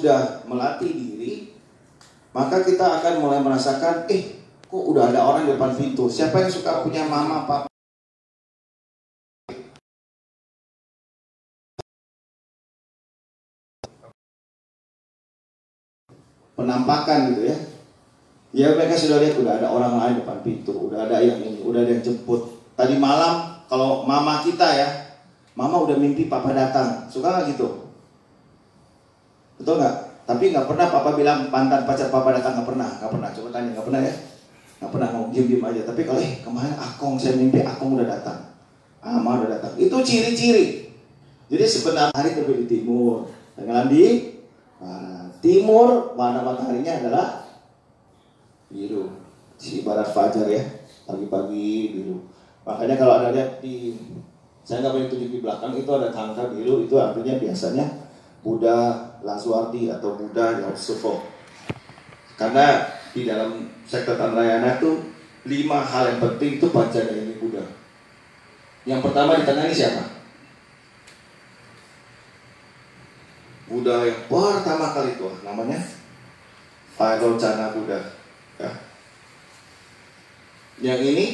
sudah melatih diri, maka kita akan mulai merasakan, eh, kok udah ada orang di depan pintu. Siapa yang suka punya mama, papa? Penampakan gitu ya. Ya mereka sudah lihat udah ada orang lain depan pintu, udah ada yang ini, udah ada yang jemput. Tadi malam kalau mama kita ya, mama udah mimpi papa datang, suka nggak gitu? Betul nggak? Tapi nggak pernah papa bilang mantan pacar papa datang nggak pernah, nggak pernah. Coba tanya nggak pernah ya? Nggak pernah mau diem diem aja. Tapi kalau eh kemarin akong saya mimpi akong udah datang, ama udah datang. Itu ciri-ciri. Jadi sebenarnya hari terbit di timur, tenggelam di. Timur warna mataharinya adalah biru. Si barat fajar ya, pagi-pagi biru. Makanya kalau ada lihat di saya nggak boleh tunjuk di belakang itu ada tangka biru itu artinya biasanya Buddha Laswardi atau Buddha Yausufo. Karena di dalam sektor Tanrayana itu lima hal yang penting itu ini Buddha. Yang pertama di tengah ini siapa? Buddha yang pertama kali itu namanya Vairocana Buddha. Ya. Yang ini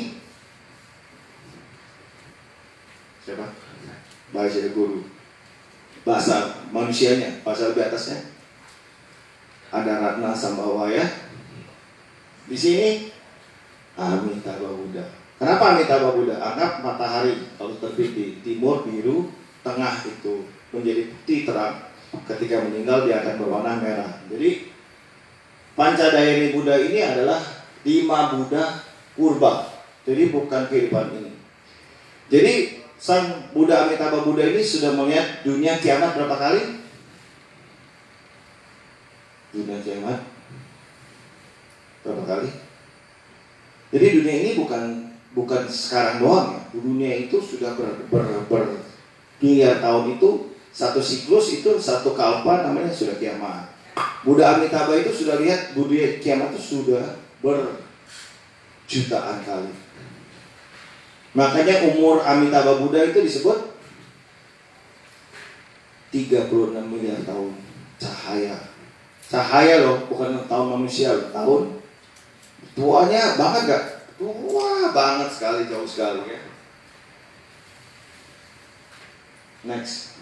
siapa? Bahasa guru. Bahasa manusianya, bahasa lebih atasnya. Ada Ratna Sambawaya. Di sini Amitabha Buddha. Kenapa Amitabha Buddha? Anggap matahari kalau terbit di timur biru, tengah itu menjadi putih terang. Ketika meninggal dia akan berwarna merah. Jadi Pancadayani Buddha ini adalah lima Buddha purba. Jadi bukan kehidupan ini. Jadi sang Buddha Amitabha Buddha ini sudah melihat dunia kiamat berapa kali? Dunia kiamat berapa kali? Jadi dunia ini bukan bukan sekarang doang ya. Dunia itu sudah ber, ber, ber miliar tahun itu satu siklus itu satu kalpa namanya sudah kiamat. Buddha Amitabha itu sudah lihat Buddha kiamat itu sudah berjutaan kali. Makanya umur Amitabha Buddha itu disebut 36 miliar tahun cahaya. Cahaya loh, bukan tahun manusia, loh. tahun. Tuanya banget gak? Tua banget sekali, jauh sekali ya. Next.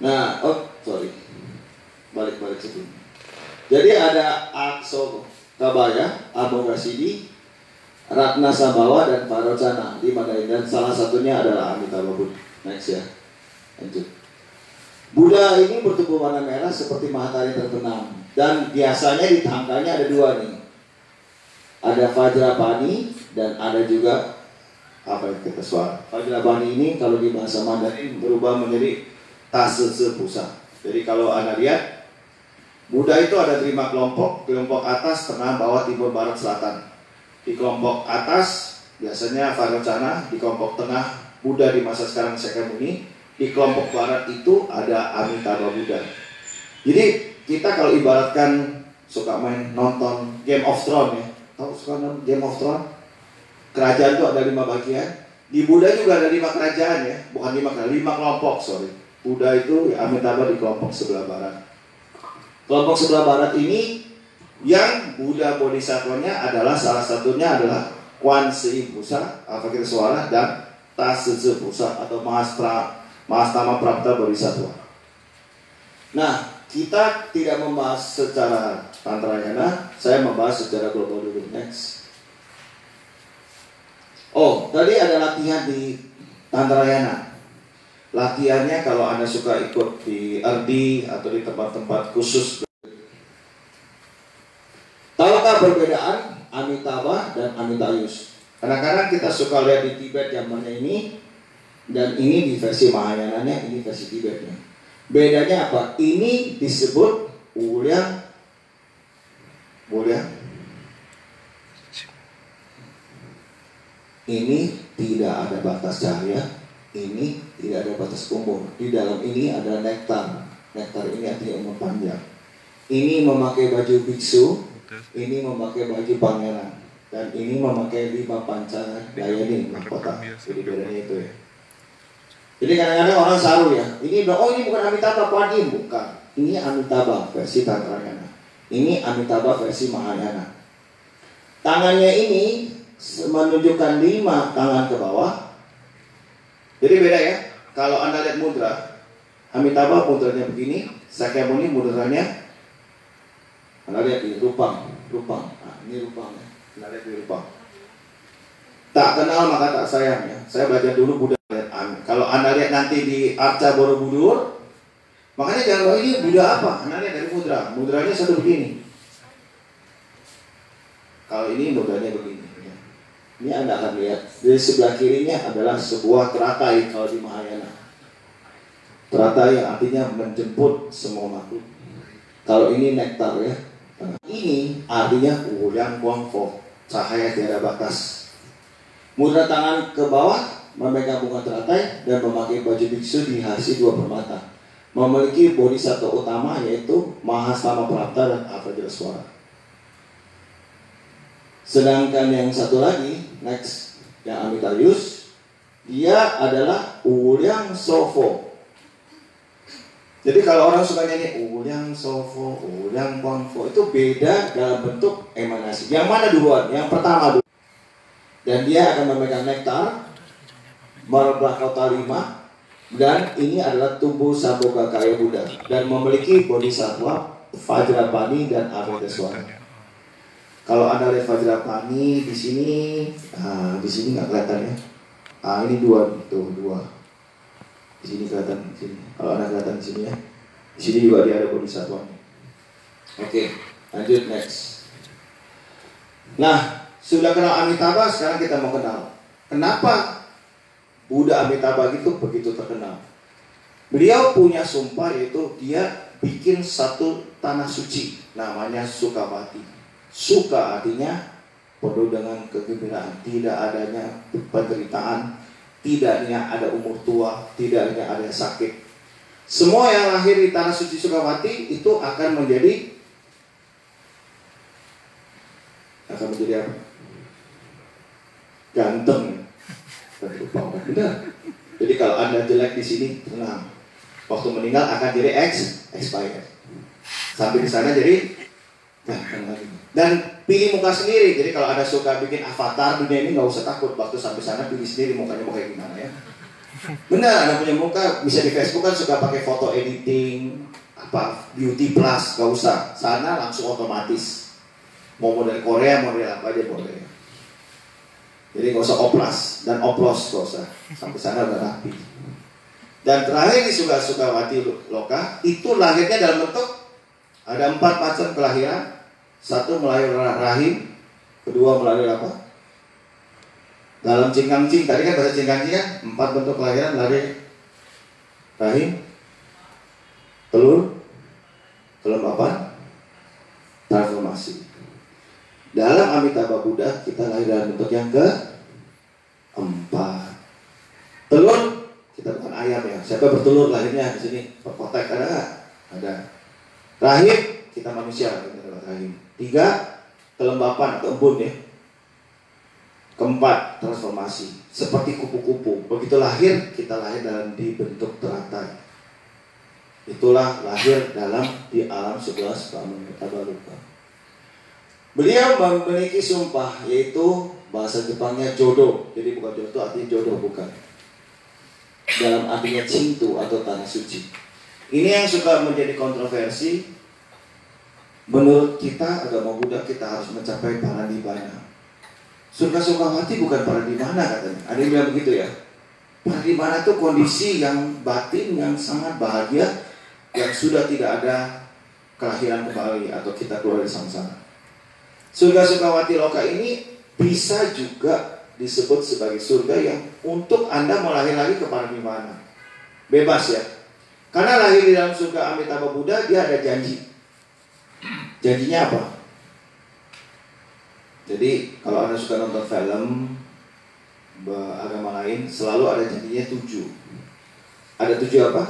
Nah, oh sorry, balik-balik situ. Jadi ada Akso Kabaya, Amogasidi, Ratna Sambawa dan Parocana di dan salah satunya adalah Amitabha Buddha. Next ya. Lanjut. Buddha ini bertubuh warna merah seperti matahari terbenam dan biasanya di tangkanya ada dua nih. Ada Vajrapani dan ada juga apa yang kita suara. Vajrapani ini kalau di bahasa Mandarin berubah menjadi Tasese Pusa. Jadi kalau Anda lihat Buddha itu ada lima kelompok, kelompok atas, tengah, bawah, timur, barat, selatan. Di kelompok atas biasanya Varocana, di kelompok tengah Buddha di masa sekarang Sakyamuni, di kelompok barat itu ada Amitabha Buddha. Jadi kita kalau ibaratkan suka main nonton Game of Thrones ya, tahu suka nonton Game of Thrones? Kerajaan itu ada lima bagian. Di Buddha juga ada lima kerajaan ya, bukan lima kerajaan, lima kelompok sorry. Buddha itu Amitabha di kelompok sebelah barat. Kelompok sebelah barat ini yang Buddha Bodhisatwanya adalah salah satunya adalah Kwan Si Pusa, apa kita suara dan Tasese Pusa atau Mahastra Mahastama Prapta Bodhisatwa. Nah, kita tidak membahas secara tantrayana, saya membahas secara global dulu. Next. Oh, tadi ada latihan di tantrayana. Latihannya kalau Anda suka ikut di RD atau di tempat-tempat khusus Perbedaan Amitabha dan Amitayus? Kadang-kadang kita suka lihat di Tibet zamannya ini dan ini di versi Mahayananya, ini versi Tibetnya. Bedanya apa? Ini disebut Ulyang Ulyang Ini tidak ada batas cahaya, ini tidak ada batas umur. Di dalam ini ada nektar. Nektar ini artinya umur panjang. Ini memakai baju biksu, ini memakai baju pangeran dan ini memakai lima panca daya nih mahkota jadi bedanya itu ya Jadi kadang-kadang orang saru ya. Ini oh ini bukan Amitabha Yin, bukan. Ini Amitabha versi Tantrayana. Ini Amitabha versi Mahayana. Tangannya ini menunjukkan lima tangan ke bawah. Jadi beda ya. Kalau anda lihat mudra, Amitabha mudranya begini, Sakyamuni mudranya anda lihat ini rupang, rupang. Nah, ini rupangnya. Anda lihat ini rupang. Tak kenal maka tak sayang ya. Saya baca dulu Buddha lihat Kalau anda lihat nanti di Arca Borobudur, makanya jangan bilang ini Buddha apa? Anda lihat dari mudra. Mudranya satu begini. Kalau ini mudranya begini. Ya. Ini anda akan lihat. Di sebelah kirinya adalah sebuah teratai kalau di Mahayana. Teratai yang artinya menjemput semua makhluk. Kalau ini nektar ya, ini artinya Wuyang Guangfo, cahaya tiada batas. Mudra tangan ke bawah memegang bunga teratai dan memakai baju biksu dihiasi dua permata. Memiliki bodhisattva utama yaitu Mahastama Prapta dan Suara. Sedangkan yang satu lagi, next, yang Amitayus, dia adalah Ulyang Sofo, jadi kalau orang suka nyanyi ulang sofo, ulang konfo itu beda dalam bentuk emanasi. Yang mana duluan? Yang pertama dulu. Dan dia akan memegang nektar, merebah kota lima, dan ini adalah tubuh Samboga Kaya Buddha dan memiliki bodhisattva, Vajrapani dan Amriteswara. Kalau anda lihat Vajrapani di sini, ah, di sini nggak kelihatan ya. Ah ini dua, tuh dua di sini kelihatan di sini. Kalau anak kelihatan di sini ya. Di sini juga dia ada bodhisattva. Oke, lanjut next. Nah, sudah kenal Amitabha, sekarang kita mau kenal. Kenapa Buddha Amitabha itu begitu terkenal? Beliau punya sumpah yaitu dia bikin satu tanah suci namanya Sukawati. Suka artinya penuh dengan kegembiraan, tidak adanya penderitaan, tidaknya ada umur tua, tidaknya ada sakit. Semua yang lahir di tanah suci Sukawati itu akan menjadi akan menjadi apa? Ganteng. Benar. Jadi kalau anda jelek di sini, tenang. Waktu meninggal akan jadi ex expired. Sampai di sana jadi ganteng lagi. Dan pilih muka sendiri. Jadi kalau ada suka bikin avatar dunia ini nggak usah takut. Waktu sampai sana pilih sendiri mukanya mau kayak gimana ya. Benar, ada punya muka bisa di Facebook kan suka pakai foto editing, apa beauty plus, nggak usah. Sana langsung otomatis. Mau model Korea, model apa aja boleh. Jadi nggak usah oplas dan oplos nggak usah. Sampai sana udah rapi. Dan terakhir di suka Sukawati Loka itu lahirnya dalam bentuk ada empat macam kelahiran satu melalui rahim, kedua melalui apa? Dalam cingkang-cing, tadi kan bahasa cingkang-cing kan empat bentuk kelahiran melalui rahim, telur, kelembapan, transformasi. Dalam Amitabha Buddha kita lahir dalam bentuk yang ke empat. Telur kita bukan ayam ya. Siapa bertelur lahirnya di sini? Perkotek ada Ada. Rahim kita manusia kita dapat rahim. Tiga, kelembapan atau embun ya. Keempat, transformasi. Seperti kupu-kupu. Begitu lahir, kita lahir dalam di bentuk teratai. Itulah lahir dalam di alam sebelas Tabaluka. Beliau memiliki sumpah yaitu bahasa Jepangnya jodoh. Jadi bukan jodoh artinya jodoh bukan. Dalam artinya cintu atau tanah suci. Ini yang suka menjadi kontroversi Menurut kita agama Buddha kita harus mencapai para paranibana. Surga Sukawati bukan para paranibana katanya. Ada yang bilang begitu ya. Para Paranibana itu kondisi yang batin yang sangat bahagia yang sudah tidak ada kelahiran kembali atau kita keluar dari samsara. Surga Sukawati Loka ini bisa juga disebut sebagai surga yang untuk Anda melahir lagi ke para paranibana. Bebas ya. Karena lahir di dalam surga Amitabha Buddha dia ada janji Janjinya apa? Jadi kalau Anda suka nonton film agama lain, selalu ada janjinya tujuh. Ada tujuh apa?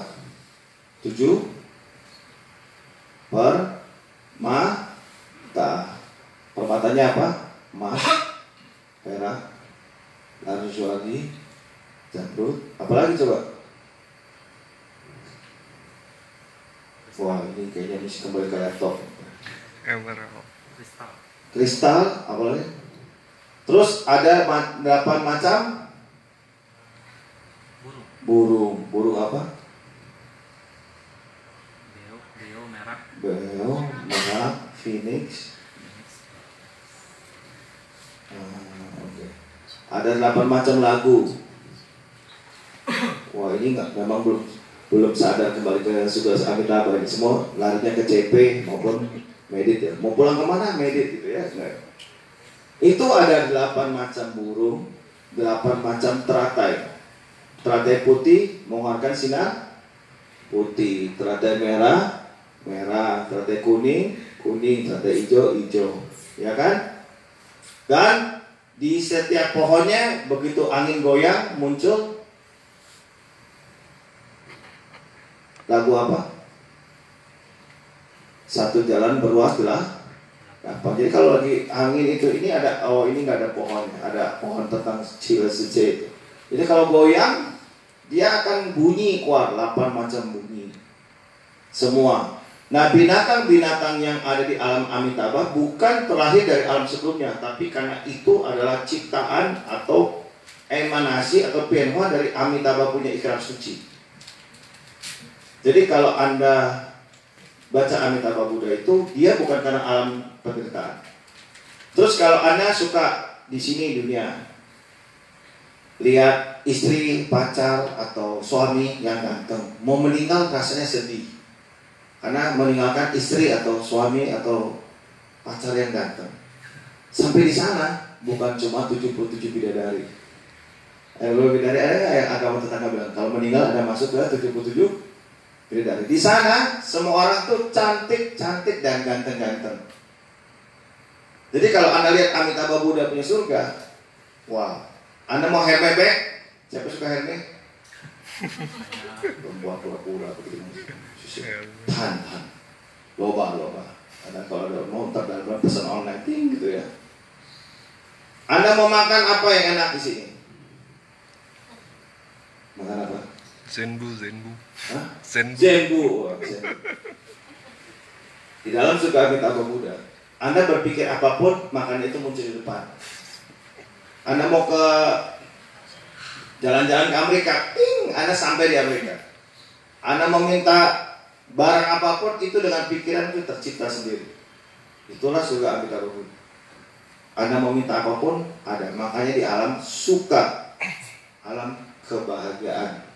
Tujuh per ma ta Permatanya apa? Mas, perak, lalu suami, apa Apalagi coba? Wah ini kayaknya masih kembali ke laptop. Kristal Kristal, apa lagi? Terus ada ma- delapan macam burung burung. Burung apa? beo beo merak Beo, merak, phoenix. Ah, oke. Ada delapan macam lagu. Wah ini nggak memang belum belum sadar kembali ke sudah Amitabha ini semua larinya ke CP maupun medit ya. Mau pulang ke mana medit gitu ya. Itu ada delapan macam burung, delapan macam teratai. Teratai putih mengeluarkan sinar putih, teratai merah merah, teratai kuning, kuning, teratai hijau, hijau, ya kan? Dan di setiap pohonnya begitu angin goyang muncul lagu apa? Satu jalan berluas belah apa? Jadi kalau lagi angin itu ini ada oh ini nggak ada pohonnya, ada pohon tentang cile itu. Jadi kalau goyang dia akan bunyi kuat, 8 macam bunyi. Semua Nah binatang-binatang yang ada di alam Amitabha bukan terlahir dari alam sebelumnya Tapi karena itu adalah ciptaan atau emanasi atau penhua dari Amitabha punya ikrar suci Jadi kalau Anda baca Amitabha Buddha itu Dia bukan karena alam penderitaan Terus kalau Anda suka di sini dunia Lihat istri, pacar, atau suami yang ganteng Mau meninggal rasanya sedih karena meninggalkan istri atau suami atau pacar yang ganteng. Sampai di sana bukan cuma 77 bidadari. Eh, bidadari ada yang agama tetangga bilang kalau meninggal ada masuk ke 77 bidadari. Di sana semua orang tuh cantik, cantik dan ganteng-ganteng. Jadi kalau anda lihat Amitabha Buddha punya surga, wah, anda mau herme back? Siapa suka herme? Perempuan pura-pura begitu. Tahan, tahan. Loba, loba. Ada kalau ada mau dalam pesan online ting gitu ya. Anda mau makan apa yang enak di sini? Makan apa? Zenbu, Zenbu. Hah? Zenbu. Zenbu. Zenbu. Di dalam surga Amitabha Buddha, Anda berpikir apa pun, makan itu muncul di depan. Anda mau ke jalan-jalan ke Amerika, ting, Anda sampai di Amerika. Anda meminta barang apa pun itu dengan pikiran itu tercipta sendiri. Itulah surga Amitabha Buddha. Anda mau minta apa pun ada. Makanya di alam suka, alam kebahagiaan.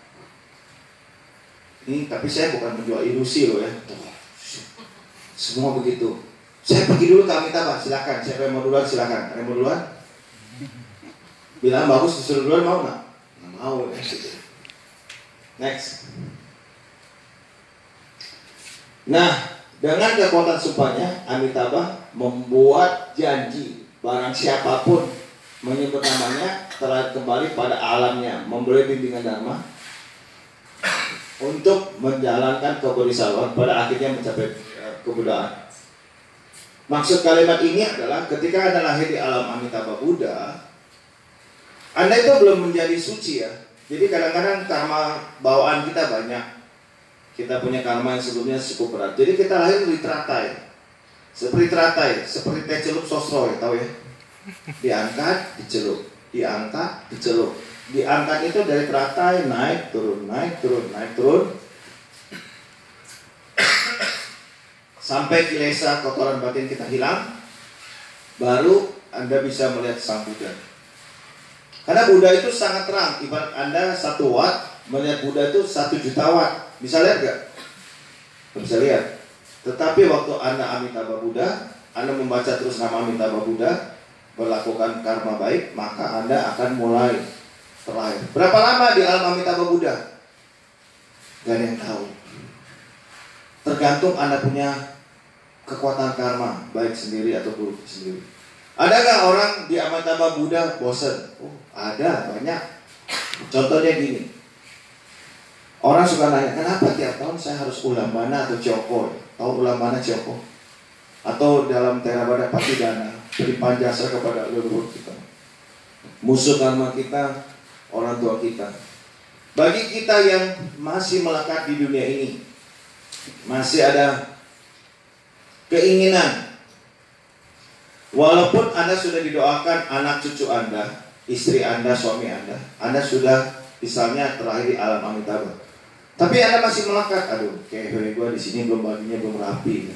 Ini tapi saya bukan menjual ilusi loh ya. Semua begitu. Saya pergi dulu ke Amitabha, silakan. Siapa yang mau duluan silakan. Ada mau duluan? Bilang bagus disuruh duluan mau nggak? Nggak mau ya. Next. Nah, dengan kekuatan supaya Amitabha membuat janji barang siapa pun menyebut namanya telah kembali pada alamnya, memberi bimbingan dharma untuk menjalankan kebudisawaan pada akhirnya mencapai eh, kebudayaan. Maksud kalimat ini adalah ketika Anda lahir di alam Amitabha Buddha, Anda itu belum menjadi suci ya. Jadi kadang-kadang karma bawaan kita banyak. Kita punya karma yang sebelumnya cukup berat. Jadi kita lahir di teratai. Seperti teratai, seperti teh celup sosro, ya, tahu ya? Diangkat, dicelup, diangkat, dicelup. Diangkat itu dari teratai naik turun, naik turun, naik turun. Sampai kilesa kotoran batin kita hilang, baru Anda bisa melihat sang Buddha. Karena Buddha itu sangat terang, ibarat Anda satu watt, melihat Buddha itu satu juta watt. Bisa lihat gak? Bisa lihat. Tetapi waktu Anda Amitabha Buddha, Anda membaca terus nama Amitabha Buddha, berlakukan karma baik, maka Anda akan mulai terlahir. Berapa lama di alam Amitabha Buddha? Gak ada yang tahu. Tergantung Anda punya kekuatan karma, baik sendiri atau buruk sendiri. Ada nggak orang di Amitabha Buddha bosan? Oh, ada banyak. Contohnya gini, orang suka nanya, kenapa tiap tahun saya harus ulambana atau joko? Tahu ulambana joko? Atau dalam Theravada Patidana, beripan jasa kepada leluhur kita. Musuh karma kita, orang tua kita. Bagi kita yang masih melekat di dunia ini, Masih ada keinginan. Walaupun Anda sudah didoakan anak cucu Anda, istri Anda, suami Anda, Anda sudah misalnya terakhir di alam amitabha. Tapi Anda masih melekat, aduh, kayak gue di sini belum baginya belum rapi,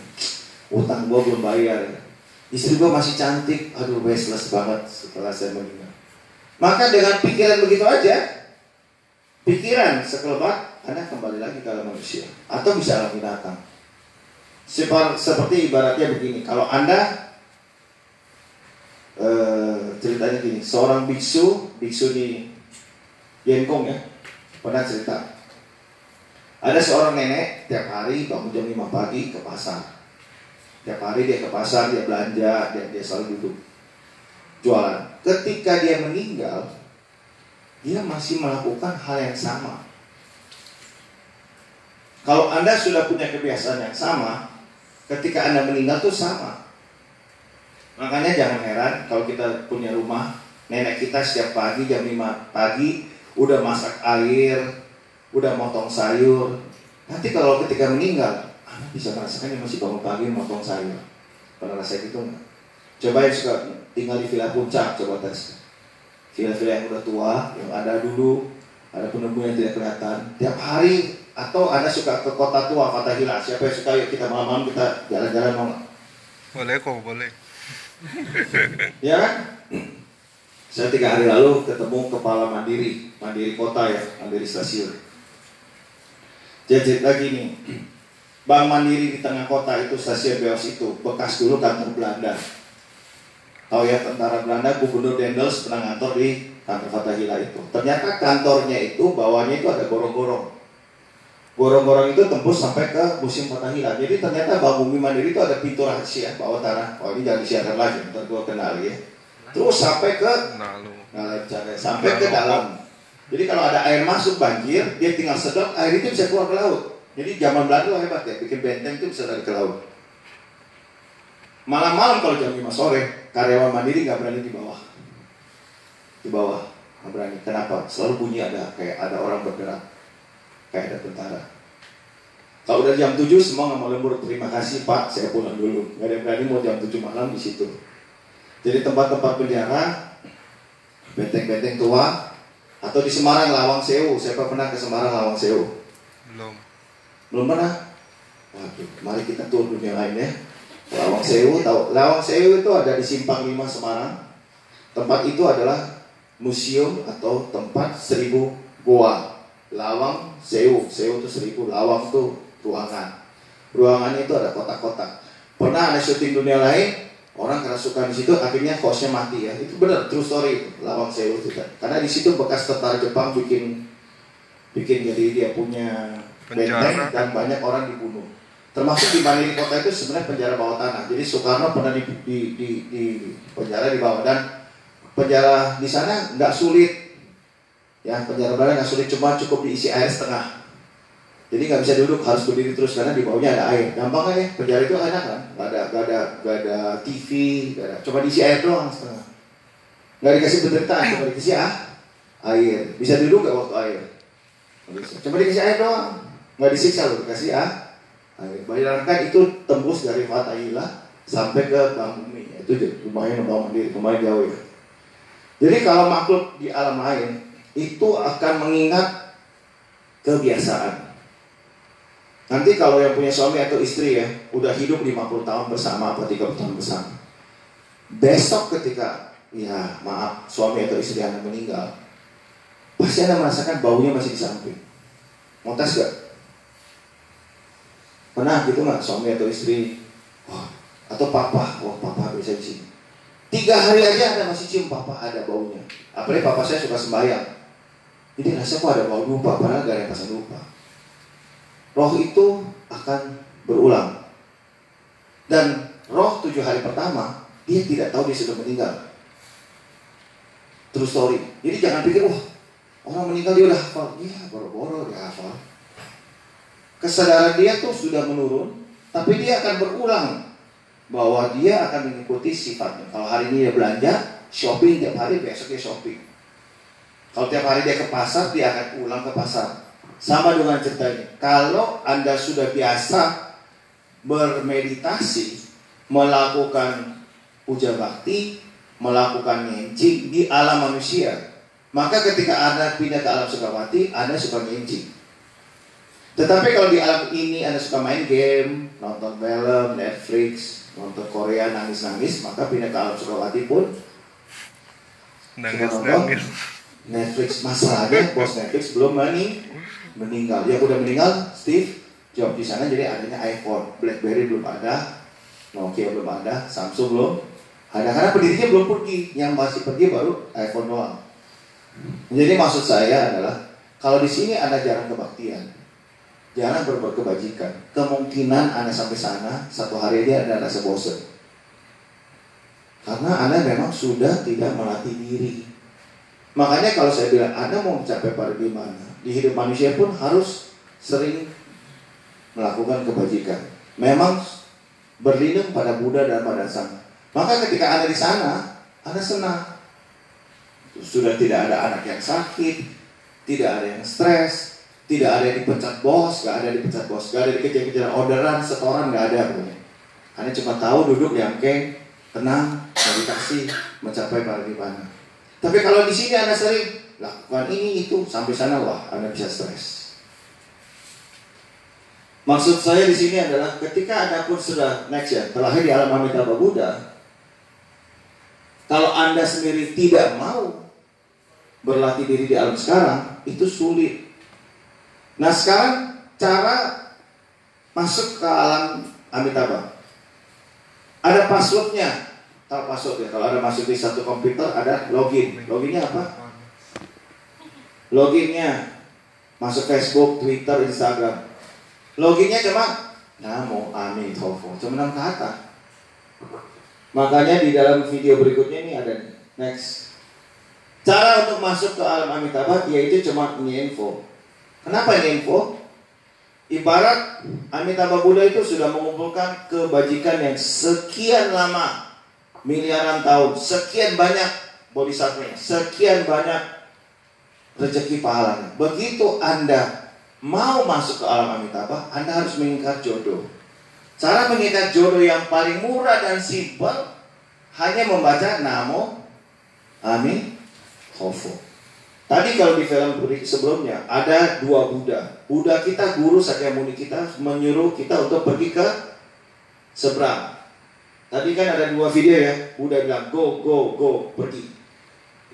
utang gue belum bayar, istri gue masih cantik, aduh, baseless banget setelah saya meninggal. Maka dengan pikiran begitu aja, pikiran sekelebat, Anda kembali lagi ke manusia atau bisa alam binatang. Seperti ibaratnya begini, kalau Anda eh, ceritanya gini, seorang biksu, biksu di Yenkong ya, pernah cerita. Ada seorang nenek tiap hari bangun jam 5 pagi ke pasar. Tiap hari dia ke pasar, dia belanja, dan dia selalu duduk jualan. Ketika dia meninggal, dia masih melakukan hal yang sama. Kalau Anda sudah punya kebiasaan yang sama, ketika Anda meninggal tuh sama. Makanya jangan heran kalau kita punya rumah, nenek kita setiap pagi jam 5 pagi udah masak air, udah motong sayur. Nanti kalau ketika meninggal, anak bisa merasakan yang masih bangun pagi motong sayur. Pernah rasa gitu nggak? Coba yang suka tinggal di villa puncak, coba tes. Villa-villa yang udah tua, yang ada dulu, ada penunggu yang tidak kelihatan. Tiap hari, atau Anda suka ke kota tua, kota hilang. Siapa yang suka, yuk kita malam-malam kita jalan-jalan mau nggak? Boleh kok, boleh. Ya kan? Saya tiga hari lalu ketemu kepala mandiri, mandiri kota ya, mandiri stasiun. Dia cerita gini, Bank Mandiri di tengah kota itu stasiun Beos itu bekas dulu kantor Belanda. Tahu ya tentara Belanda, Gubernur Dendels pernah ngantor di kantor Fatahila itu. Ternyata kantornya itu bawahnya itu ada gorong-gorong. Gorong-gorong itu tembus sampai ke musim Fatahila. Jadi ternyata Bank Bumi Mandiri itu ada pintu rahasia bawah tanah. Oh ini jangan disiarkan lagi, ntar gua kenal ya. Terus sampai ke Nah, sampai ke dalam. Jadi kalau ada air masuk banjir, dia tinggal sedot, air itu bisa keluar ke laut. Jadi zaman Belanda hebat ya, bikin benteng itu bisa dari ke laut. Malam-malam kalau jam 5 sore, karyawan mandiri nggak berani di bawah. Di bawah, nggak berani. Kenapa? Selalu bunyi ada kayak ada orang bergerak, kayak ada tentara. Kalau udah jam 7 semua nggak mau lembur, terima kasih Pak, saya pulang dulu. Nggak ada yang berani mau jam 7 malam di situ. Jadi tempat-tempat penjara, benteng-benteng tua, atau di Semarang Lawang Sewu. Siapa pernah ke Semarang Lawang Sewu? Belum. Belum pernah? Waduh, mari kita tur dunia lain ya. Lawang Sewu, tahu? Lawang Sewu itu ada di Simpang 5 Semarang. Tempat itu adalah museum atau tempat seribu goa. Lawang Sewu, Sewu itu seribu, Lawang itu ruangan. Ruangannya itu ada kotak-kotak. Pernah ada syuting dunia lain, orang kerasukan di situ akhirnya hostnya mati ya itu benar true story itu lawang sewu itu kan karena di situ bekas tentara Jepang bikin bikin jadi dia punya benteng dan banyak orang dibunuh termasuk di Mandiri kota itu sebenarnya penjara bawah tanah jadi Soekarno pernah di, di, di, di penjara di bawah dan penjara di sana nggak sulit ya penjara Belanda nggak sulit cuma cukup diisi air setengah jadi nggak bisa duduk harus berdiri terus karena di bawahnya ada air. Gampang kan ya? Penjara itu enak kan? Gak ada, gak ada, gak ada TV, gak ada. Coba diisi air doang setengah. Nggak dikasih penderitaan, coba dikasih ah air. Bisa duduk gak waktu air? Bisa. Coba dikasih air doang. Nggak disiksa loh dikasih ah. Bayangkan itu tembus dari Fatahila sampai ke Bumi. Itu lumayan bang mandiri, lumayan jauh ya. Jadi kalau makhluk di alam lain itu akan mengingat kebiasaan. Nanti kalau yang punya suami atau istri ya, udah hidup 50 tahun bersama atau 30 tahun bersama. Besok ketika, ya maaf, suami atau istri Anda meninggal, pasti Anda merasakan baunya masih di samping. Mau tes gak? Pernah gitu nggak suami atau istri? Wah, atau papa, wah papa bisa di sini. Tiga hari aja Anda masih cium papa ada baunya. Apalagi papa saya suka sembahyang. Jadi rasa kok ada bau lupa, padahal gak ada yang pasang lupa roh itu akan berulang. Dan roh tujuh hari pertama, dia tidak tahu dia sudah meninggal. True story. Jadi jangan pikir, wah orang meninggal dia udah hafal. Iya, boro-boro dia hafal. Kesadaran dia tuh sudah menurun, tapi dia akan berulang bahwa dia akan mengikuti sifatnya. Kalau hari ini dia belanja, shopping tiap hari, besok dia shopping. Kalau tiap hari dia ke pasar, dia akan ulang ke pasar. Sama dengan cerita ini. Kalau Anda sudah biasa bermeditasi, melakukan puja bakti, melakukan ngencing di alam manusia, maka ketika Anda pindah ke alam Sukawati, Anda suka ngencing. Tetapi kalau di alam ini Anda suka main game, nonton film, Netflix, nonton Korea nangis-nangis, maka pindah ke alam Sukawati pun Nangis Suka nangis. Netflix masalahnya bos Netflix belum mening meninggal. Yang udah meninggal Steve Jobs di sana jadi adanya iPhone, BlackBerry belum ada, Nokia belum ada, Samsung belum ada karena pendirinya belum pergi. Yang masih pergi baru iPhone doang. Jadi maksud saya adalah kalau di sini ada jarang kebaktian, jarang berbuat kebajikan, kemungkinan anda sampai sana satu hari dia ada rasa bosan. Karena anda memang sudah tidak melatih diri. Makanya kalau saya bilang anda mau mencapai pada di mana, di hidup manusia pun harus sering melakukan kebajikan. Memang berlindung pada Buddha dan pada Sang. Maka ketika anda di sana, anda senang. Sudah tidak ada anak yang sakit, tidak ada yang stres, tidak ada yang dipecat bos, gak ada yang dipecat bos, gak ada dikejar-kejar orderan, setoran, gak ada pokoknya. Anda cuma tahu duduk yang keng, tenang, meditasi, mencapai paripurna. Tapi kalau di sini Anda sering lakukan ini itu sampai sana wah Anda bisa stres. Maksud saya di sini adalah ketika Anda pun sudah next ya, terlahir di alam Amitabha Buddha, kalau Anda sendiri tidak mau berlatih diri di alam sekarang, itu sulit. Nah sekarang cara masuk ke alam Amitabha. Ada passwordnya. Tahu password ya? Kalau ada masuk di satu komputer ada login. Loginnya apa? Loginnya masuk Facebook, Twitter, Instagram. Loginnya cuma Namo Amitabha. Cuma enam kata. Makanya di dalam video berikutnya ini ada. Next. Cara untuk masuk ke alam Amitabha yaitu cuma ini info. Kenapa ini info? Ibarat Amitabha Buddha itu sudah mengumpulkan kebajikan yang sekian lama, miliaran tahun, sekian banyak bodhisatwa, sekian banyak rezeki pahalanya. Begitu Anda mau masuk ke alam Amitabha, Anda harus mengikat jodoh. Cara mengikat jodoh yang paling murah dan simpel hanya membaca Namo Amin Hofo. Tadi kalau di film sebelumnya ada dua Buddha. Buddha kita, guru Sakyamuni kita menyuruh kita untuk pergi ke seberang. Tadi kan ada dua video ya. Buddha bilang go, go, go, pergi.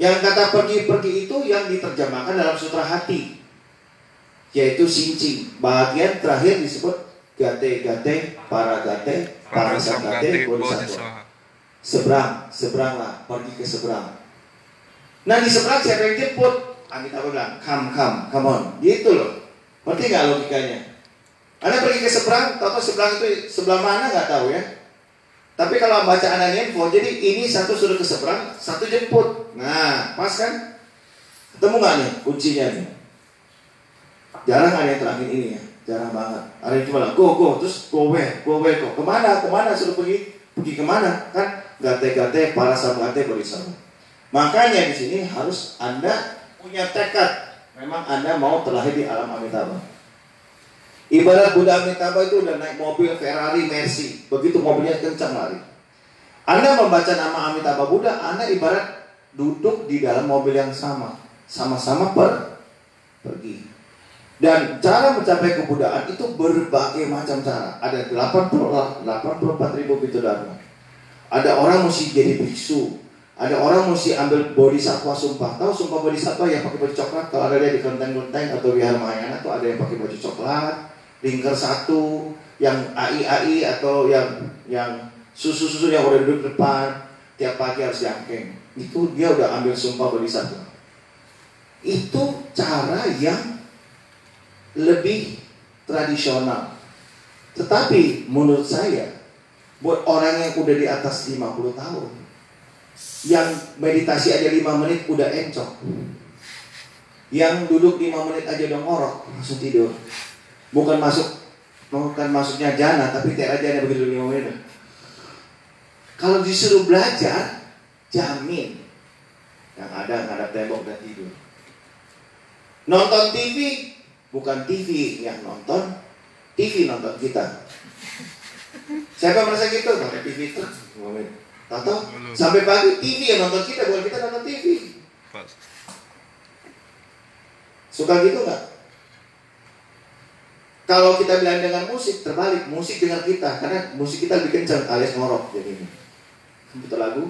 Yang kata pergi, pergi itu yang diterjemahkan dalam sutra hati. Yaitu sincing. Bagian terakhir disebut gate, gate, para gate, para gate. Bodhisattva. Seberang, seberanglah, pergi ke seberang. Nah di seberang siapa yang jemput? Amitabha bilang, come, come, come on. Gitu loh. Ngerti nggak logikanya? Anda pergi ke seberang, tahu seberang itu sebelah mana nggak tahu ya. Tapi kalau baca Anda info, jadi ini satu sudah ke seberang, satu jemput. Nah, pas kan? Ketemu nggak nih kuncinya nih? Jarang ada yang terakhir ini ya, jarang banget. Ada yang cuma go, go, terus go where, go where, go. Ke mana, ke mana suruh pergi? Pergi ke mana? Kan gate-gate para samgate bodhisattva. Makanya di sini harus Anda punya tekad. Memang Anda mau terlahir di alam Amitabha. Ibarat Buddha Amitabha itu udah naik mobil Ferrari Mercy. Begitu mobilnya kencang lari. Anda membaca nama Amitabha Buddha, Anda ibarat duduk di dalam mobil yang sama. Sama-sama per pergi. Dan cara mencapai kebudaan itu berbagai macam cara. Ada 80 84 ribu bidadari. Ada orang mesti jadi biksu, ada orang mesti ambil bodhisattva sumpah. Tahu sumpah bodhisattva yang pakai baju coklat? Kalau ada dia di kelenteng-kelenteng atau wihara Mahayana tuh ada yang pakai baju coklat, lingkar satu, yang AI-AI atau yang yang susu-susu yang udah duduk depan, tiap pagi harus diangkeng. Itu dia udah ambil sumpah bodhisattva. Itu cara yang lebih tradisional. Tetapi menurut saya, buat orang yang udah di atas 50 tahun, yang meditasi aja 5 menit udah encok. Yang duduk 5 menit aja udah ngorok, langsung tidur. Bukan masuk bukan masuknya jana, tapi tiap aja begitu 5 menit. Kalau disuruh belajar, jamin. Yang ada ngadap tembok dan tidur. Nonton TV, bukan TV yang nonton, TV nonton kita. Siapa merasa gitu? Pakai TV itu. Atau sampai pagi TV yang nonton kita, bukan kita nonton TV. Suka gitu nggak? Kalau kita bilang dengan musik, terbalik. Musik dengar kita. Karena musik kita lebih kencang alias ngorok. Jadi ini. Betul lagu.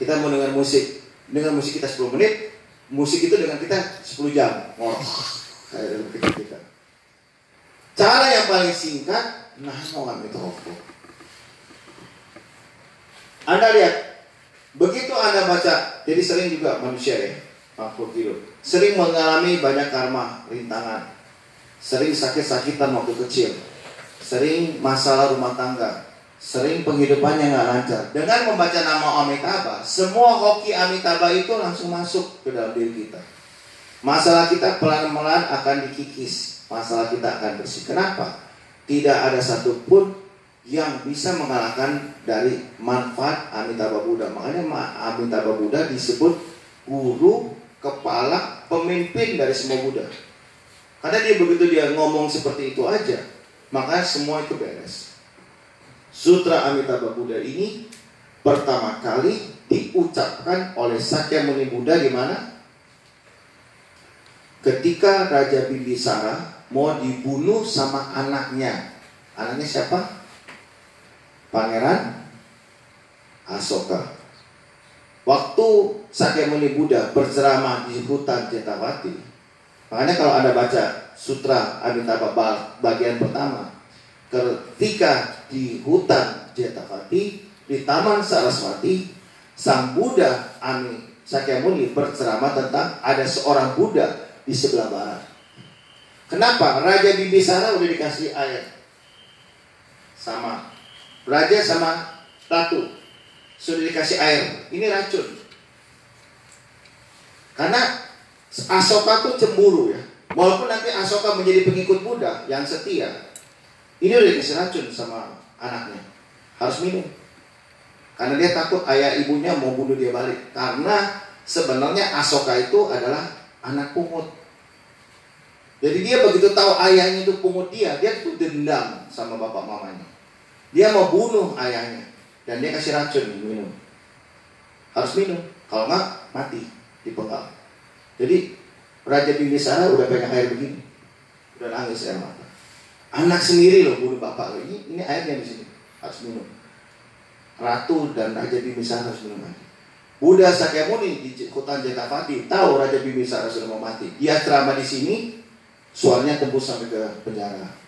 Kita mau dengar musik. Dengan musik kita 10 menit. Musik itu dengan kita 10 jam. Ngorok. Kayak kita. Cara yang paling singkat. Nah, mau ngambil mikrofon. Anda lihat. Begitu Anda baca. Jadi sering juga manusia ya. makhluk hidup. Sering mengalami banyak karma, rintangan. Sering sakit-sakitan waktu kecil. Sering masalah rumah tangga. Sering penghidupannya nggak lancar. Dengan membaca nama Amitabha, semua hoki Amitabha itu langsung masuk ke dalam diri kita. Masalah kita pelan-pelan akan dikikis. Masalah kita akan bersih. Kenapa? Tidak ada satupun yang bisa mengalahkan dari manfaat Amitabha Buddha. Makanya Ma- Amitabha Buddha disebut guru, kepala, pemimpin dari semua Buddha. Karena dia begitu dia ngomong seperti itu aja, maka semua itu beres. Sutra Amitabha Buddha ini pertama kali diucapkan oleh Sakyamuni Buddha di mana? Ketika Raja Bimbisara mau dibunuh sama anaknya. Anaknya siapa? Pangeran Asoka. Waktu Sakyamuni Buddha berceramah di hutan Jetawati, makanya kalau Anda baca Sutra Amitabha Ba- bagian pertama, ketika di hutan Jetawati, di Taman Saraswati, Sang Buddha Ami Sakyamuni berceramah tentang ada seorang Buddha di sebelah barat. Kenapa? Raja Bimbisara udah dikasih air. Sama. Raja sama ratu sudah dikasih air. Ini racun. Karena Asoka tuh cemburu ya. Walaupun nanti Asoka menjadi pengikut Buddha yang setia, ini udah dikasih racun sama anaknya. Harus minum. Karena dia takut ayah ibunya mau bunuh dia balik. Karena sebenarnya Asoka itu adalah anak pungut. Jadi dia begitu tahu ayahnya itu pungut dia, dia tuh dendam sama bapak mamanya. Dia mau bunuh ayahnya dan dia kasih racun minum. Harus minum, kalau nggak mati dipenggal. Jadi Raja Bimbisara udah pegang air begini, udah nangis air mata. Anak sendiri loh bunuh bapak lo. Ini, ini airnya di sini harus minum. Ratu dan Raja Bimbisara harus minum air. Buddha Sakyamuni di hutan Jetavati tahu Raja Bimbisara sudah mau mati. Dia ceramah di sini, suaranya tembus sampai ke penjara.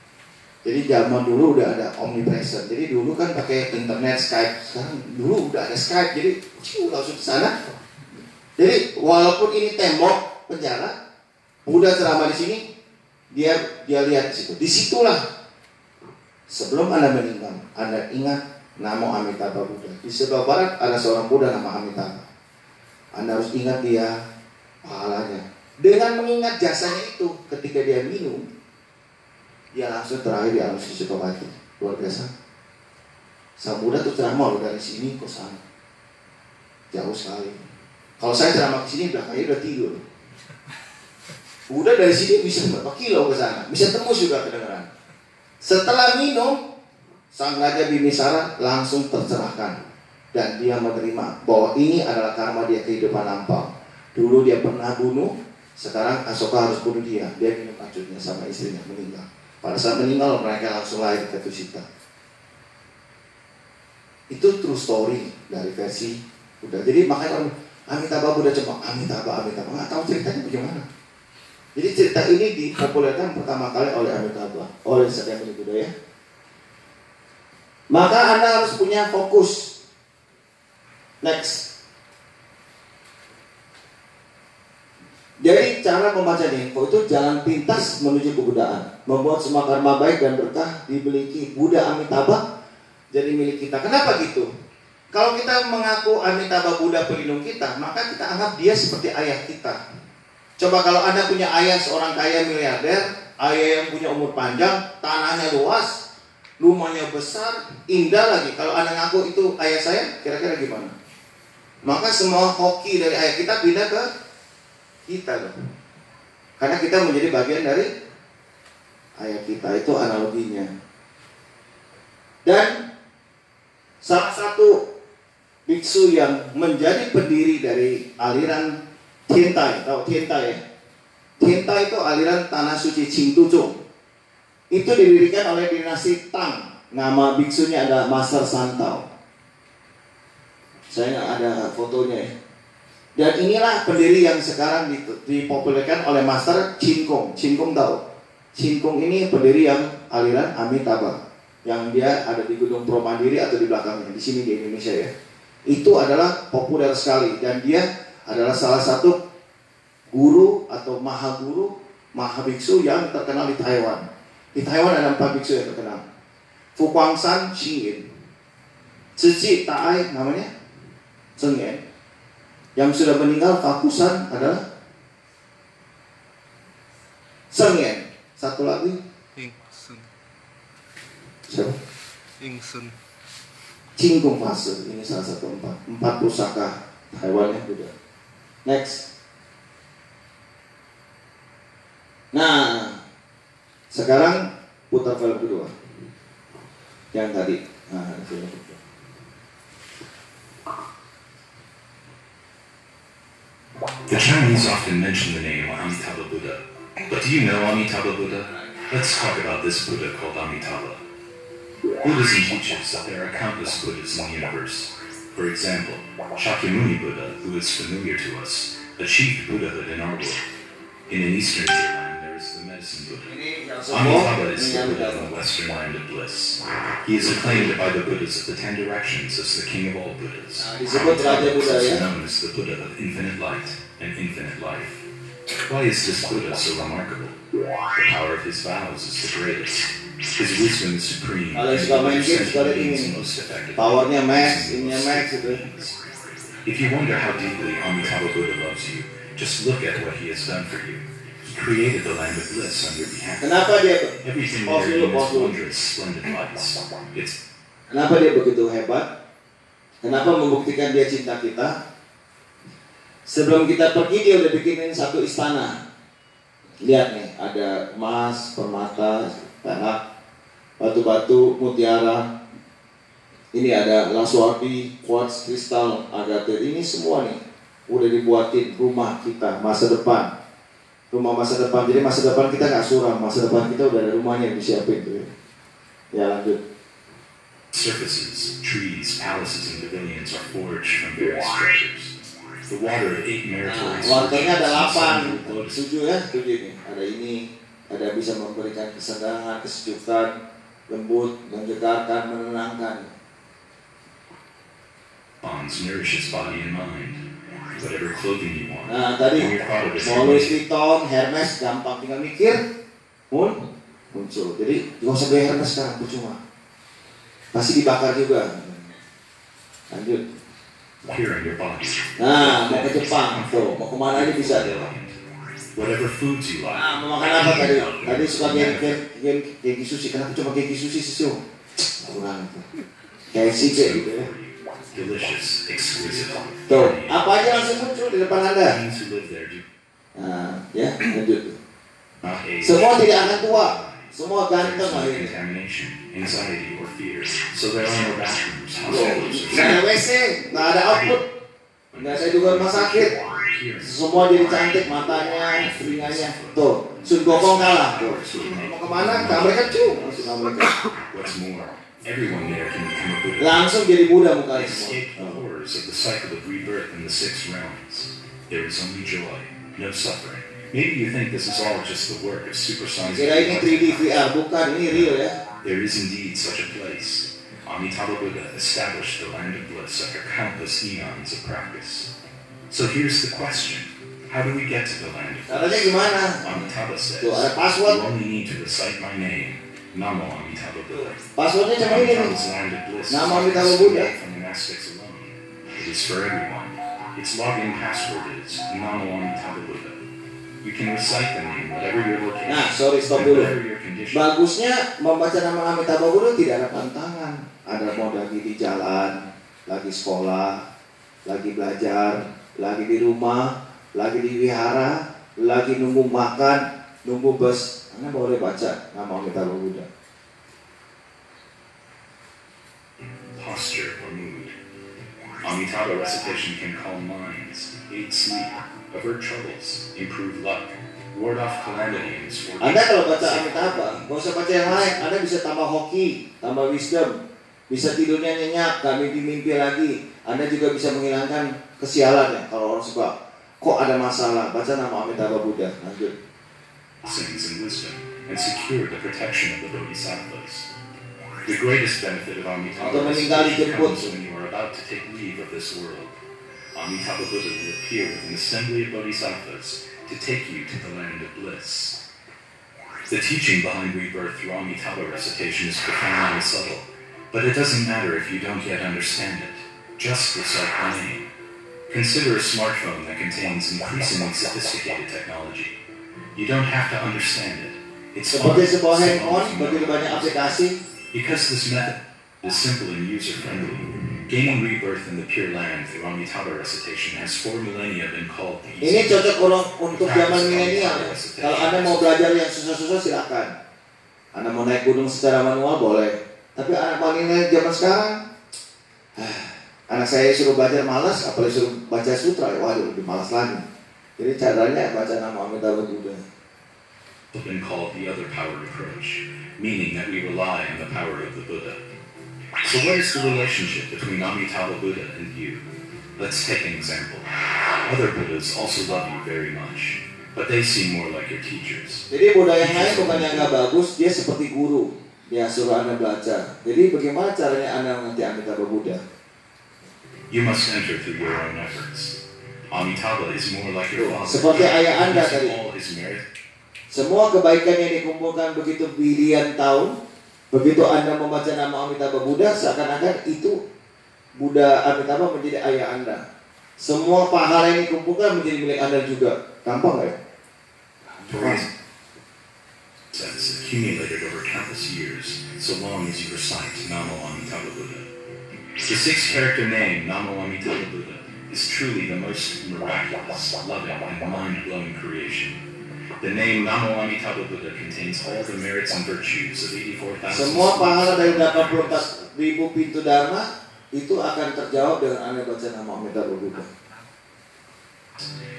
Jadi zaman dulu udah ada omnipresent. Jadi dulu kan pakai internet Skype. Sekarang dulu udah ada Skype. Jadi ciu, langsung ke sana. Jadi walaupun ini tembok penjara, Buddha ceramah di sini, dia dia lihat di situ. Di situlah sebelum anda meninggal, anda ingat nama Amitabha Buddha. Di sebelah barat ada seorang Buddha nama Amitabha. Anda harus ingat dia pahalanya. Dengan mengingat jasanya itu, ketika dia minum, dia langsung terakhir di suci Sukawati. Luar biasa. Sang Buddha tuh ceramah dari sini ke sana. Jauh sekali. Kalau saya ceramah ke sini, belakangnya udah tidur. Buddha dari sini bisa berapa kilo ke sana. Bisa tembus juga kedengaran. Setelah minum, Sang Raja Bimisara langsung tercerahkan. Dan dia menerima bahwa ini adalah karma dia kehidupan lampau. Dulu dia pernah bunuh, sekarang Asoka harus bunuh dia. Dia minum racunnya sama istrinya meninggal. Pada saat meninggal mereka langsung lahir ke Tusita. Itu true story dari versi Buddha. Jadi makanya orang Amitabha Buddha cuma Amitabha Amitabha nggak tahu ceritanya bagaimana. Jadi cerita ini dipopulerkan pertama kali oleh Amitabha, oleh Sakyamuni Buddha ya. Maka Anda harus punya fokus. Next. Jadi cara membaca info itu jalan pintas menuju kebudaan, membuat semua karma baik dan berkah dimiliki Buddha Amitabha jadi milik kita. Kenapa gitu? Kalau kita mengaku Amitabha Buddha pelindung kita, maka kita anggap dia seperti ayah kita. Coba kalau Anda punya ayah seorang kaya miliarder, ayah yang punya umur panjang, tanahnya luas, rumahnya besar, indah lagi. Kalau Anda ngaku itu ayah saya, kira-kira gimana? Maka semua hoki dari ayah kita pindah ke kita loh. Karena kita menjadi bagian dari ayat kita itu analoginya. Dan salah satu biksu yang menjadi pendiri dari aliran Tientai, tahu Tientai ya? Tientai itu aliran tanah suci Qingduzhong. Itu didirikan oleh dinasti Tang. Nama biksunya ada Master Santau. Saya nggak ada fotonya ya. Dan inilah pendiri yang sekarang dipopulerkan oleh Master. Chin Kong tahu? Chin Kong ini pendiri yang aliran Amitabha yang dia ada di Gunung Pro Mandiri atau di belakangnya di sini di Indonesia ya. Itu adalah populer sekali dan dia adalah salah satu guru atau maha guru, maha biksu yang terkenal di Taiwan. Di Taiwan ada empat biksu yang terkenal. Fu Guangsan Xingyin, Zhi Taai namanya, Zheng. Yang sudah meninggal Fakusan adalah Zheng Yan. Satu lagi Ingsun. siapa? Ingsun. Cingkung Fase ini salah satu empat empat pusaka Taiwan yang juga. Next. Nah, sekarang putar film kedua. Yang tadi. Nah, film kedua. The Chinese often mention the name Amitabha Buddha. But do you know Amitabha Buddha? Let's talk about this Buddha called Amitabha. Buddhism teaches that there are countless Buddhas in the universe. For example, Shakyamuni Buddha, who is familiar to us, achieved Buddhahood in our world. In an eastern land, there is the medicine Buddha. Yang Amitabha is the Buddha in the western land of bliss. He is acclaimed by the Buddhas of the Ten Directions as the king of all Buddhas. Disebut is also known as the Buddha of infinite light and infinite life. Why is this Buddha so remarkable? The power of his vows is the greatest. His wisdom is supreme. Kalau and suka main game, ini. most effective. Powernya max, ininya max gitu. If you wonder how deeply Amitabha Buddha loves you, just look at what he has done for you. Created the land of bliss on your behalf. Kenapa dia Everything Pause there dulu, is pause dulu. wondrous, splendid lights. It's Kenapa dia begitu hebat? Kenapa membuktikan dia cinta kita? Sebelum kita pergi dia udah bikinin satu istana. Lihat nih, ada emas, permata, perak, batu-batu, mutiara. Ini ada laswardi, quartz, kristal, agate. Ini semua nih udah dibuatin rumah kita masa depan. Rumah masa depan. Jadi masa depan kita nggak suram, masa depan kita udah ada rumahnya yang disiapin tuh. ya. Ya lanjut. surfaces, trees, palaces, and pavilions are forged from various treasures. The water of eight Nah, meritorious warnanya ada delapan. Setuju ya? Setuju nih. Ada ini, ada bisa memberikan kesenangan, kesejukan, lembut, menjegarkan, menenangkan. bonds nourishes body and mind. Whatever clothing you want, Nah tadi mau Louis Vuitton, Hermes, gampang tinggal mikir, mun muncul. Jadi nggak usah beli Hermes sekarang, percuma. Pasti dibakar juga. Lanjut. here in your body. Nah, mau ke Jepang tuh, mau ke mana aja bisa. Elegant. Whatever foods you like. Nah, mau makan apa tadi? Tadi suka gen gen gen genki sushi. Kenapa cuma genki sushi sih Sil? Kurang itu. Kayak sih gitu ya. Delicious, exquisite. Tuh, apa aja langsung muncul di depan anda. Nah, ya lanjut. Semua tidak akan tua. Semua ganteng akhirnya. contamination, anxiety, or fear. So there are no bathrooms, hospitals, Nggak ada WC, nggak ada output, nggak ada juga rumah sakit. Semua jadi cantik matanya, telinganya. Tuh, Sun Gokong kalah. Tuh, mau ke mana? Ke Amerika cuy. Langsung ke Amerika. what's more, everyone there can become a Buddha. Langsung jadi Buddha mukanya Escape the semua. horrors of the cycle of rebirth in the six realms. There is only joy, no suffering. Maybe you think this is all just the work of supersonic. Kira ini 3D VR, bukan ini real ya. There is indeed such a place. Amitabha Buddha established the land of bliss after countless eons of practice. So here's the question. How do we get to the land of Caranya bliss? gimana? Amitabha says, Tuh, ada you only need to recite my name, Namo Amitabha Buddha. Passwordnya cuma ini is Amitabha Buddha. It is for everyone. Its login password is Namo Amitabha Buddha. You can recite the name whatever your location Nah, sorry, stop dulu. whatever your condition. Bagusnya membaca nama Amitabha Buddha tidak ada pantangan. Ada mau lagi di jalan, lagi sekolah, lagi belajar, lagi di rumah, lagi di wihara, lagi nunggu makan, nunggu bus Anda boleh baca nama Amitabha Buddha. Posture or mood. Amitabha recitation can calm minds, aid sleep, avert troubles, improve luck, ward off calamity and misfortune. Anda kalau baca Amitabha, nggak usah baca yang lain. Anda bisa tambah hoki, tambah wisdom, bisa tidurnya nyenyak, gak mimpi-mimpi lagi. Anda juga bisa menghilangkan kesialan ya. Kalau orang suka, kok ada masalah, baca nama Amitabha Buddha. Lanjut. Blessings and wisdom, and secure the protection of the bodhisattvas. The greatest benefit of Amitabha recitation comes when you are about to take leave of this world. Amitabha Buddha will appear with an assembly of bodhisattvas to take you to the land of bliss. The teaching behind rebirth through Amitabha recitation is profound and subtle, but it doesn't matter if you don't yet understand it. Just recite the name. Consider a smartphone that contains increasingly sophisticated technology. You don't have to understand it. It's Seperti sebuah handphone, begitu banyak aplikasi, because this method is simple and user friendly, gaining rebirth in the Pure Land through Amitabha recitation has four millennia been called the Ini cocok orang untuk zaman milenial. Kalau Anda mau belajar yang susah-susah silakan. Anda mau naik gunung secara manual boleh. Tapi anak milenial zaman sekarang, anak saya suruh belajar malas, apalagi suruh baca sutra, waduh lebih malas lagi. Jadi caranya baca nama Amitabha Buddha. been called the other power approach, meaning that we rely on the power of the Buddha. So what is the relationship between Amitabha Buddha and you? Let's take an example. Other Buddhas also love you very much, but they seem more like your teachers. Jadi Buddha yang lain bukan yang nggak bagus, dia seperti guru. Dia suruh Anda belajar. Jadi bagaimana caranya Anda mengerti Amitabha Buddha? You must enter through your own efforts. Amitabha is more like your father. Seperti ayah Anda tadi. Semua kebaikan yang dikumpulkan begitu bilion tahun, begitu Anda membaca nama Amitabha Buddha, seakan-akan itu Buddha Amitabha menjadi ayah Anda. Semua pahala yang dikumpulkan menjadi milik Anda juga. Gampang nggak ya? has accumulated over countless years, so long as you recite Namo Amitabha Buddha. The six-character name Namo Amitabha Buddha is truly the most miraculous, loving, and mind-blowing creation. The name Namo Amitabha Buddha contains all the merits and virtues of 84,000 Semua pahala dari 84 ribu pintu Dharma itu akan terjawab dengan Anda baca nama Amitabha Buddha.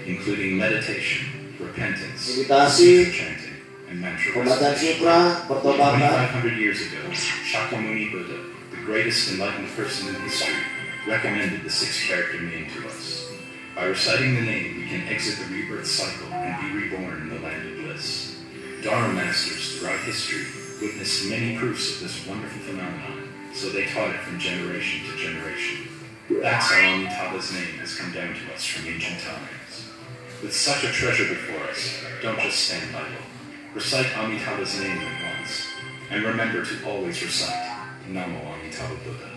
including meditation, repentance, Meditasi, chanting, and mantra Pembacaan sutra, pertobatan, 2,500 years ago, Shakyamuni Buddha, the greatest enlightened person in history, recommended the six-character name to. By reciting the name, we can exit the rebirth cycle and be reborn in the land of bliss. Dharma masters throughout history witnessed many proofs of this wonderful phenomenon, so they taught it from generation to generation. That's how Amitabha's name has come down to us from ancient times. With such a treasure before us, don't just stand idle. Recite Amitabha's name at once, and remember to always recite Namo Amitabha Buddha.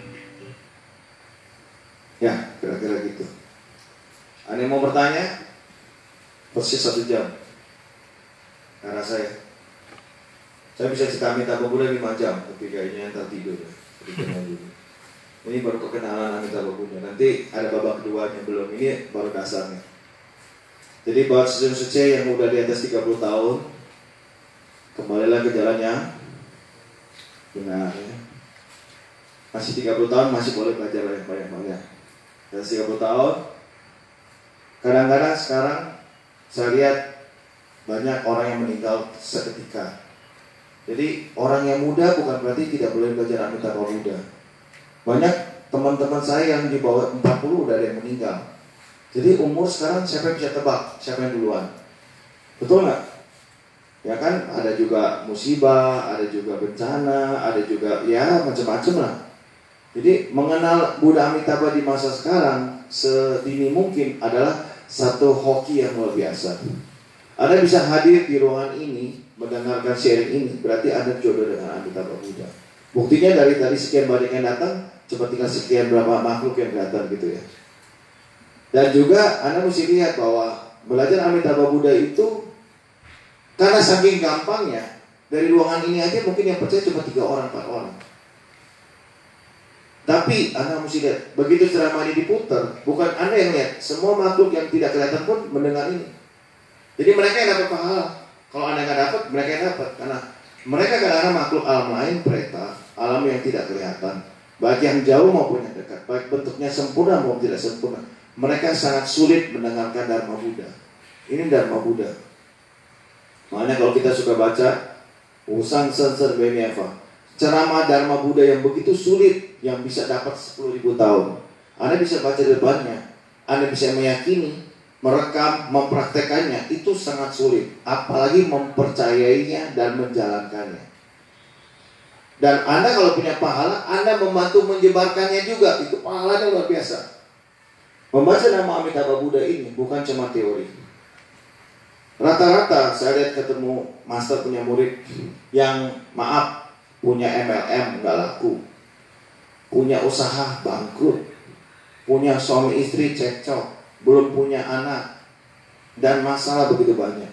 Ya, kira-kira. Ada yang mau bertanya? Persis satu jam. Karena saya, saya bisa cerita Amitabha Buddha 5 jam, tapi kayaknya ntar tidur ya. Ini baru perkenalan Amitabha Buddha. Nanti ada babak keduanya belum. Ini baru dasarnya. Jadi buat suci yang udah di atas 30 tahun, kembalilah ke jalannya. Benar ya. Masih 30 tahun masih boleh belajar yang banyak-banyak dan 30 tahun kadang-kadang sekarang saya lihat banyak orang yang meninggal seketika. Jadi orang yang muda bukan berarti tidak boleh belajar Amitabha Buddha banyak teman-teman saya yang di bawah 40 udah ada yang meninggal. Jadi umur sekarang siapa yang bisa tebak? Siapa yang duluan? Betul nggak? Ya kan? Ada juga musibah ada juga bencana ada juga ya macam-macam lah. Jadi mengenal Buddha Amitabha di masa sekarang sedini mungkin adalah satu hoki yang luar biasa. Anda bisa hadir di ruangan ini mendengarkan sharing ini berarti Anda jodoh dengan Amitabha Buddha. Buktinya dari tadi sekian banyak yang datang, cuma tinggal sekian berapa makhluk yang datang gitu ya. Dan juga Anda mesti lihat bahwa belajar Amitabha Buddha itu karena saking gampangnya dari ruangan ini aja mungkin yang percaya cuma tiga orang, empat orang. Tapi Anda mesti lihat, begitu ceramah ini diputar, bukan Anda yang lihat, semua makhluk yang tidak kelihatan pun mendengar ini. Jadi mereka yang dapat pahala. Kalau anda nggak dapat, mereka yang dapat karena mereka kadang-kadang makhluk alam lain, preta, alam yang tidak kelihatan, baik yang jauh maupun yang dekat, baik bentuknya sempurna maupun tidak sempurna. Mereka sangat sulit mendengarkan Dharma Buddha. Ini Dharma Buddha. Makanya kalau kita suka baca Usan Senser Bemieva, ceramah Dharma Buddha yang begitu sulit yang bisa dapat 10.000 tahun. Anda bisa baca depannya, Anda bisa meyakini, merekam, mempraktekannya itu sangat sulit, apalagi mempercayainya dan menjalankannya. Dan Anda kalau punya pahala, Anda membantu menyebarkannya juga, itu pahalanya luar biasa. Membaca nama Amitabha Buddha ini bukan cuma teori. Rata-rata saya lihat ketemu master punya murid yang maaf punya MLM nggak laku, punya usaha bangkrut, punya suami istri cekcok, belum punya anak, dan masalah begitu banyak.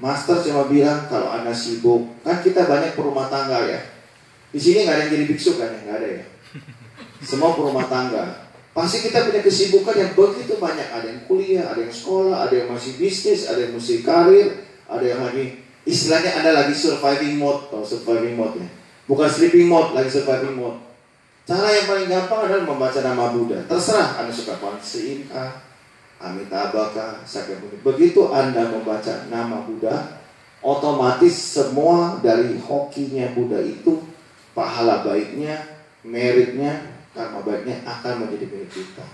Master cuma bilang kalau anda sibuk, kan kita banyak perumah tangga ya. Di sini nggak ada yang jadi biksu kan ya, nggak ada ya. Semua perumah tangga. Pasti kita punya kesibukan yang begitu banyak. Ada yang kuliah, ada yang sekolah, ada yang masih bisnis, ada yang masih karir, ada yang lagi istilahnya ada lagi surviving mode atau surviving mode ya. Bukan sleeping mode, lagi surviving mode. Cara yang paling gampang adalah membaca nama Buddha. Terserah Anda suka Kuan kah, Amitabha Sakyamuni. Begitu Anda membaca nama Buddha, otomatis semua dari hokinya Buddha itu pahala baiknya, meritnya, karma baiknya akan menjadi milik kita.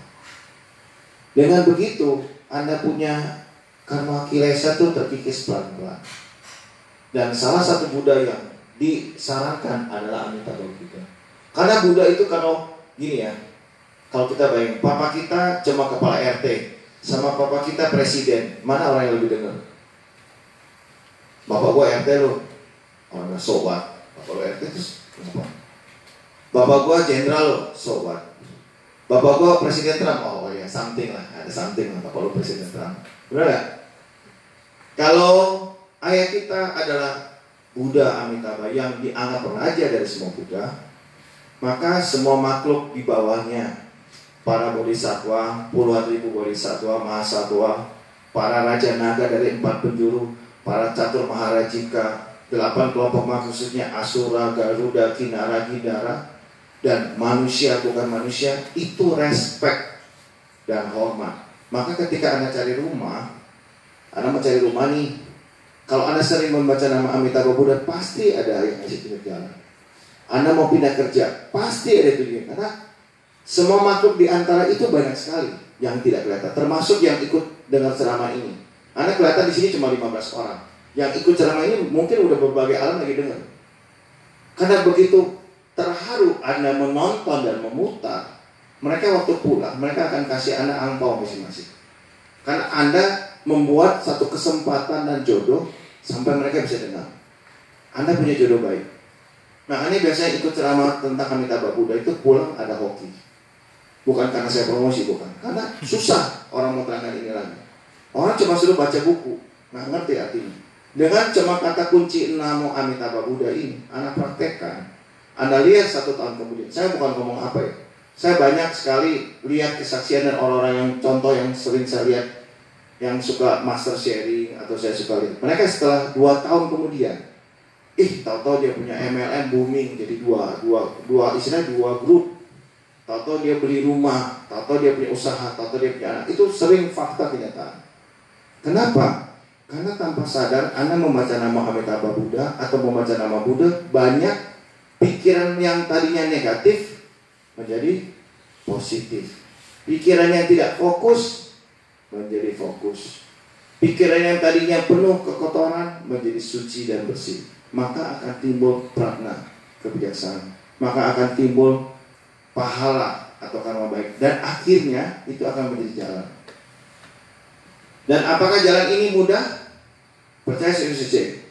Dengan begitu, Anda punya karma kilesa itu terkikis pelan-pelan. Dan salah satu Buddha yang disarankan adalah Amitabha Buddha. Karena Buddha itu kalau gini ya, kalau kita bayangin, papa kita cuma kepala RT, sama papa kita presiden, mana orang yang lebih dengar? Bapak gua RT lo, orang sobat, bapak lo RT itu kenapa? Bapak gua jenderal lo, so what? Bapak gua presiden Trump, oh ya something lah, ada something lah bapak lo presiden Trump. Benar gak? Kalau ayah kita adalah Buddha Amitabha yang dianggap raja dari semua Buddha, maka semua makhluk di bawahnya, para bodhisatwa, puluhan ribu bodhisatwa, mahasatwa, para raja naga dari empat penjuru, para catur maharajika, delapan kelompok maksudnya Asura, Garuda, Kinara, Gidara, dan manusia bukan manusia itu respect dan hormat. Maka ketika Anda cari rumah, Anda mencari rumah nih, kalau Anda sering membaca nama Amitabha Buddha, pasti ada yang ngasih pinggir jalan. Anda mau pindah kerja, pasti ada tujuan. Karena semua makhluk di antara itu banyak sekali yang tidak kelihatan. Termasuk yang ikut dengar ceramah ini. Anda kelihatan di sini cuma 15 orang. Yang ikut ceramah ini mungkin udah berbagai alam lagi dengar. Karena begitu terharu Anda menonton dan memutar, mereka waktu pulang, mereka akan kasih Anda angpau masing-masing. Karena Anda membuat satu kesempatan dan jodoh sampai mereka bisa dengar. Anda punya jodoh baik. Nah, ini biasanya ikut ceramah tentang Amitabha Buddha itu pulang ada hoki. Bukan karena saya promosi, bukan. Karena susah orang mau terangkan ini lagi. Orang cuma suruh baca buku, nggak ngerti artinya. Dengan cuma kata kunci Namo Amitabha Buddha ini, anak praktekkan. Anda lihat satu tahun kemudian, saya bukan ngomong apa ya. Saya banyak sekali lihat kesaksian dan orang-orang yang contoh yang sering saya lihat yang suka master sharing atau saya suka lihat. Mereka setelah dua tahun kemudian, ih tahu-tahu dia punya MLM booming jadi dua dua dua istilah dua grup. Tahu-tahu dia beli rumah, tahu-tahu dia punya usaha, tahu-tahu dia punya anak. Itu sering fakta kenyataan. Kenapa? Karena tanpa sadar Anda membaca nama Amitabha Buddha atau membaca nama Buddha banyak pikiran yang tadinya negatif menjadi positif. Pikiran yang tidak fokus menjadi fokus. Pikiran yang tadinya penuh kekotoran menjadi suci dan bersih. Maka akan timbul prana kebijaksanaan. Maka akan timbul pahala atau karma baik. Dan akhirnya itu akan menjadi jalan. Dan apakah jalan ini mudah? Percaya saya saja.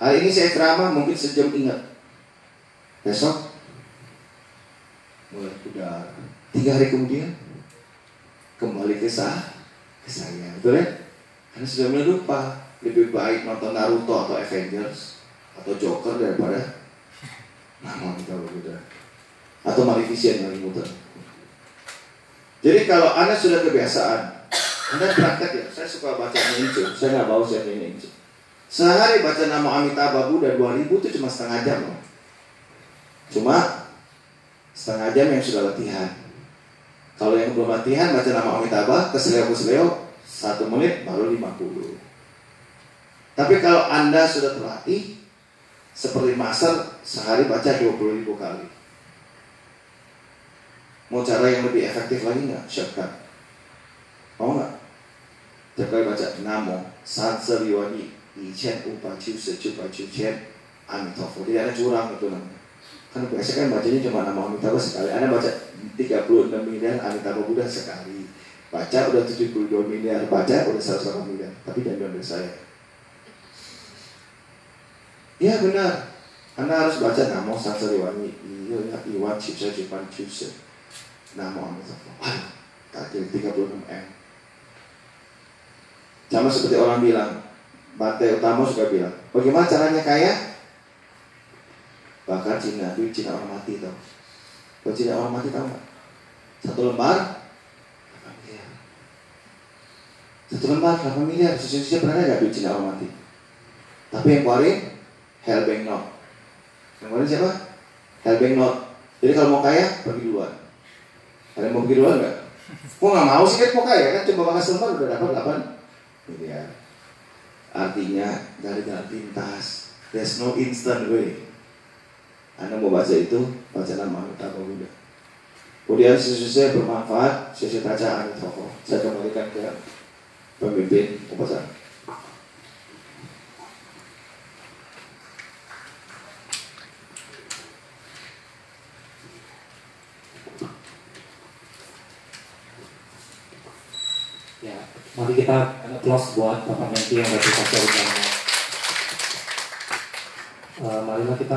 Hari ini saya ceramah mungkin sejam ingat. Besok mulai udah tiga hari kemudian kembali ke saya, ke saya, betul ya? Karena sudah mulai lupa. Lebih baik nonton Naruto atau Avengers atau Joker daripada nama kita berbeda. Atau Maleficent yang muter. Jadi kalau anda sudah kebiasaan, anda praktek ya. Saya suka baca Ninja. Saya nggak bawa saya Ninja. Sehari baca nama Amitabha Buddha 2000 itu cuma setengah jam loh. Cuma setengah jam yang sudah latihan. Kalau yang belum latihan baca nama Amitabha, keseleo-keseleo, satu menit baru 50. Tapi kalau Anda sudah terlatih, seperti master, sehari baca 20 ribu kali. Mau cara yang lebih efektif lagi nggak? Shortcut. Mau nggak? Tiap kali baca Namo, Sansariwani, Ichen, Upa, Chuse, Chupa, Chuchen, Amitabha. Tidak ada curang itu namanya. Kan biasa kan bacanya cuma nama Amitabha sekali. Anda baca 36 miliar Amitabha Buddha sekali. Baca udah 72 miliar, baca udah 108 miliar. Tapi jangan dari saya. Ya benar. Anda harus baca Namo Sansariwani, Iya, Iwan, Chuse, Chupa, Chuse. Namo Amitabha. Waduh, kaki 36 M. Sama seperti orang bilang, Bante Utama suka bilang, bagaimana caranya kaya? Bakar Cina, duit Cina orang mati tau. Kalau Cina orang mati tau nggak? Satu lembar, 8 miliar. Satu lembar, 8 miliar. Sisi-sisi pernah nggak duit Cina orang mati? Tapi yang keluarin, Hellbank Note. Yang keluarin siapa? Hellbank Note. Jadi kalau mau kaya, pergi duluan. Ada yang mau pergi duluan nggak? Kok nggak mau sih kan mau kaya kan? Coba bakar selembar udah dapat 8 miliar. Artinya dari jalan pintas. There's no instant way. Anda mau baca itu, baca nama Amitabha Buddha. Kemudian sisi-sisi bermanfaat, sisi baca Amitabha. Saya kembalikan ke pemimpin upacara. Ya, mari kita applause buat Bapak Menti yang Pasar Utama. Eh, marilah kita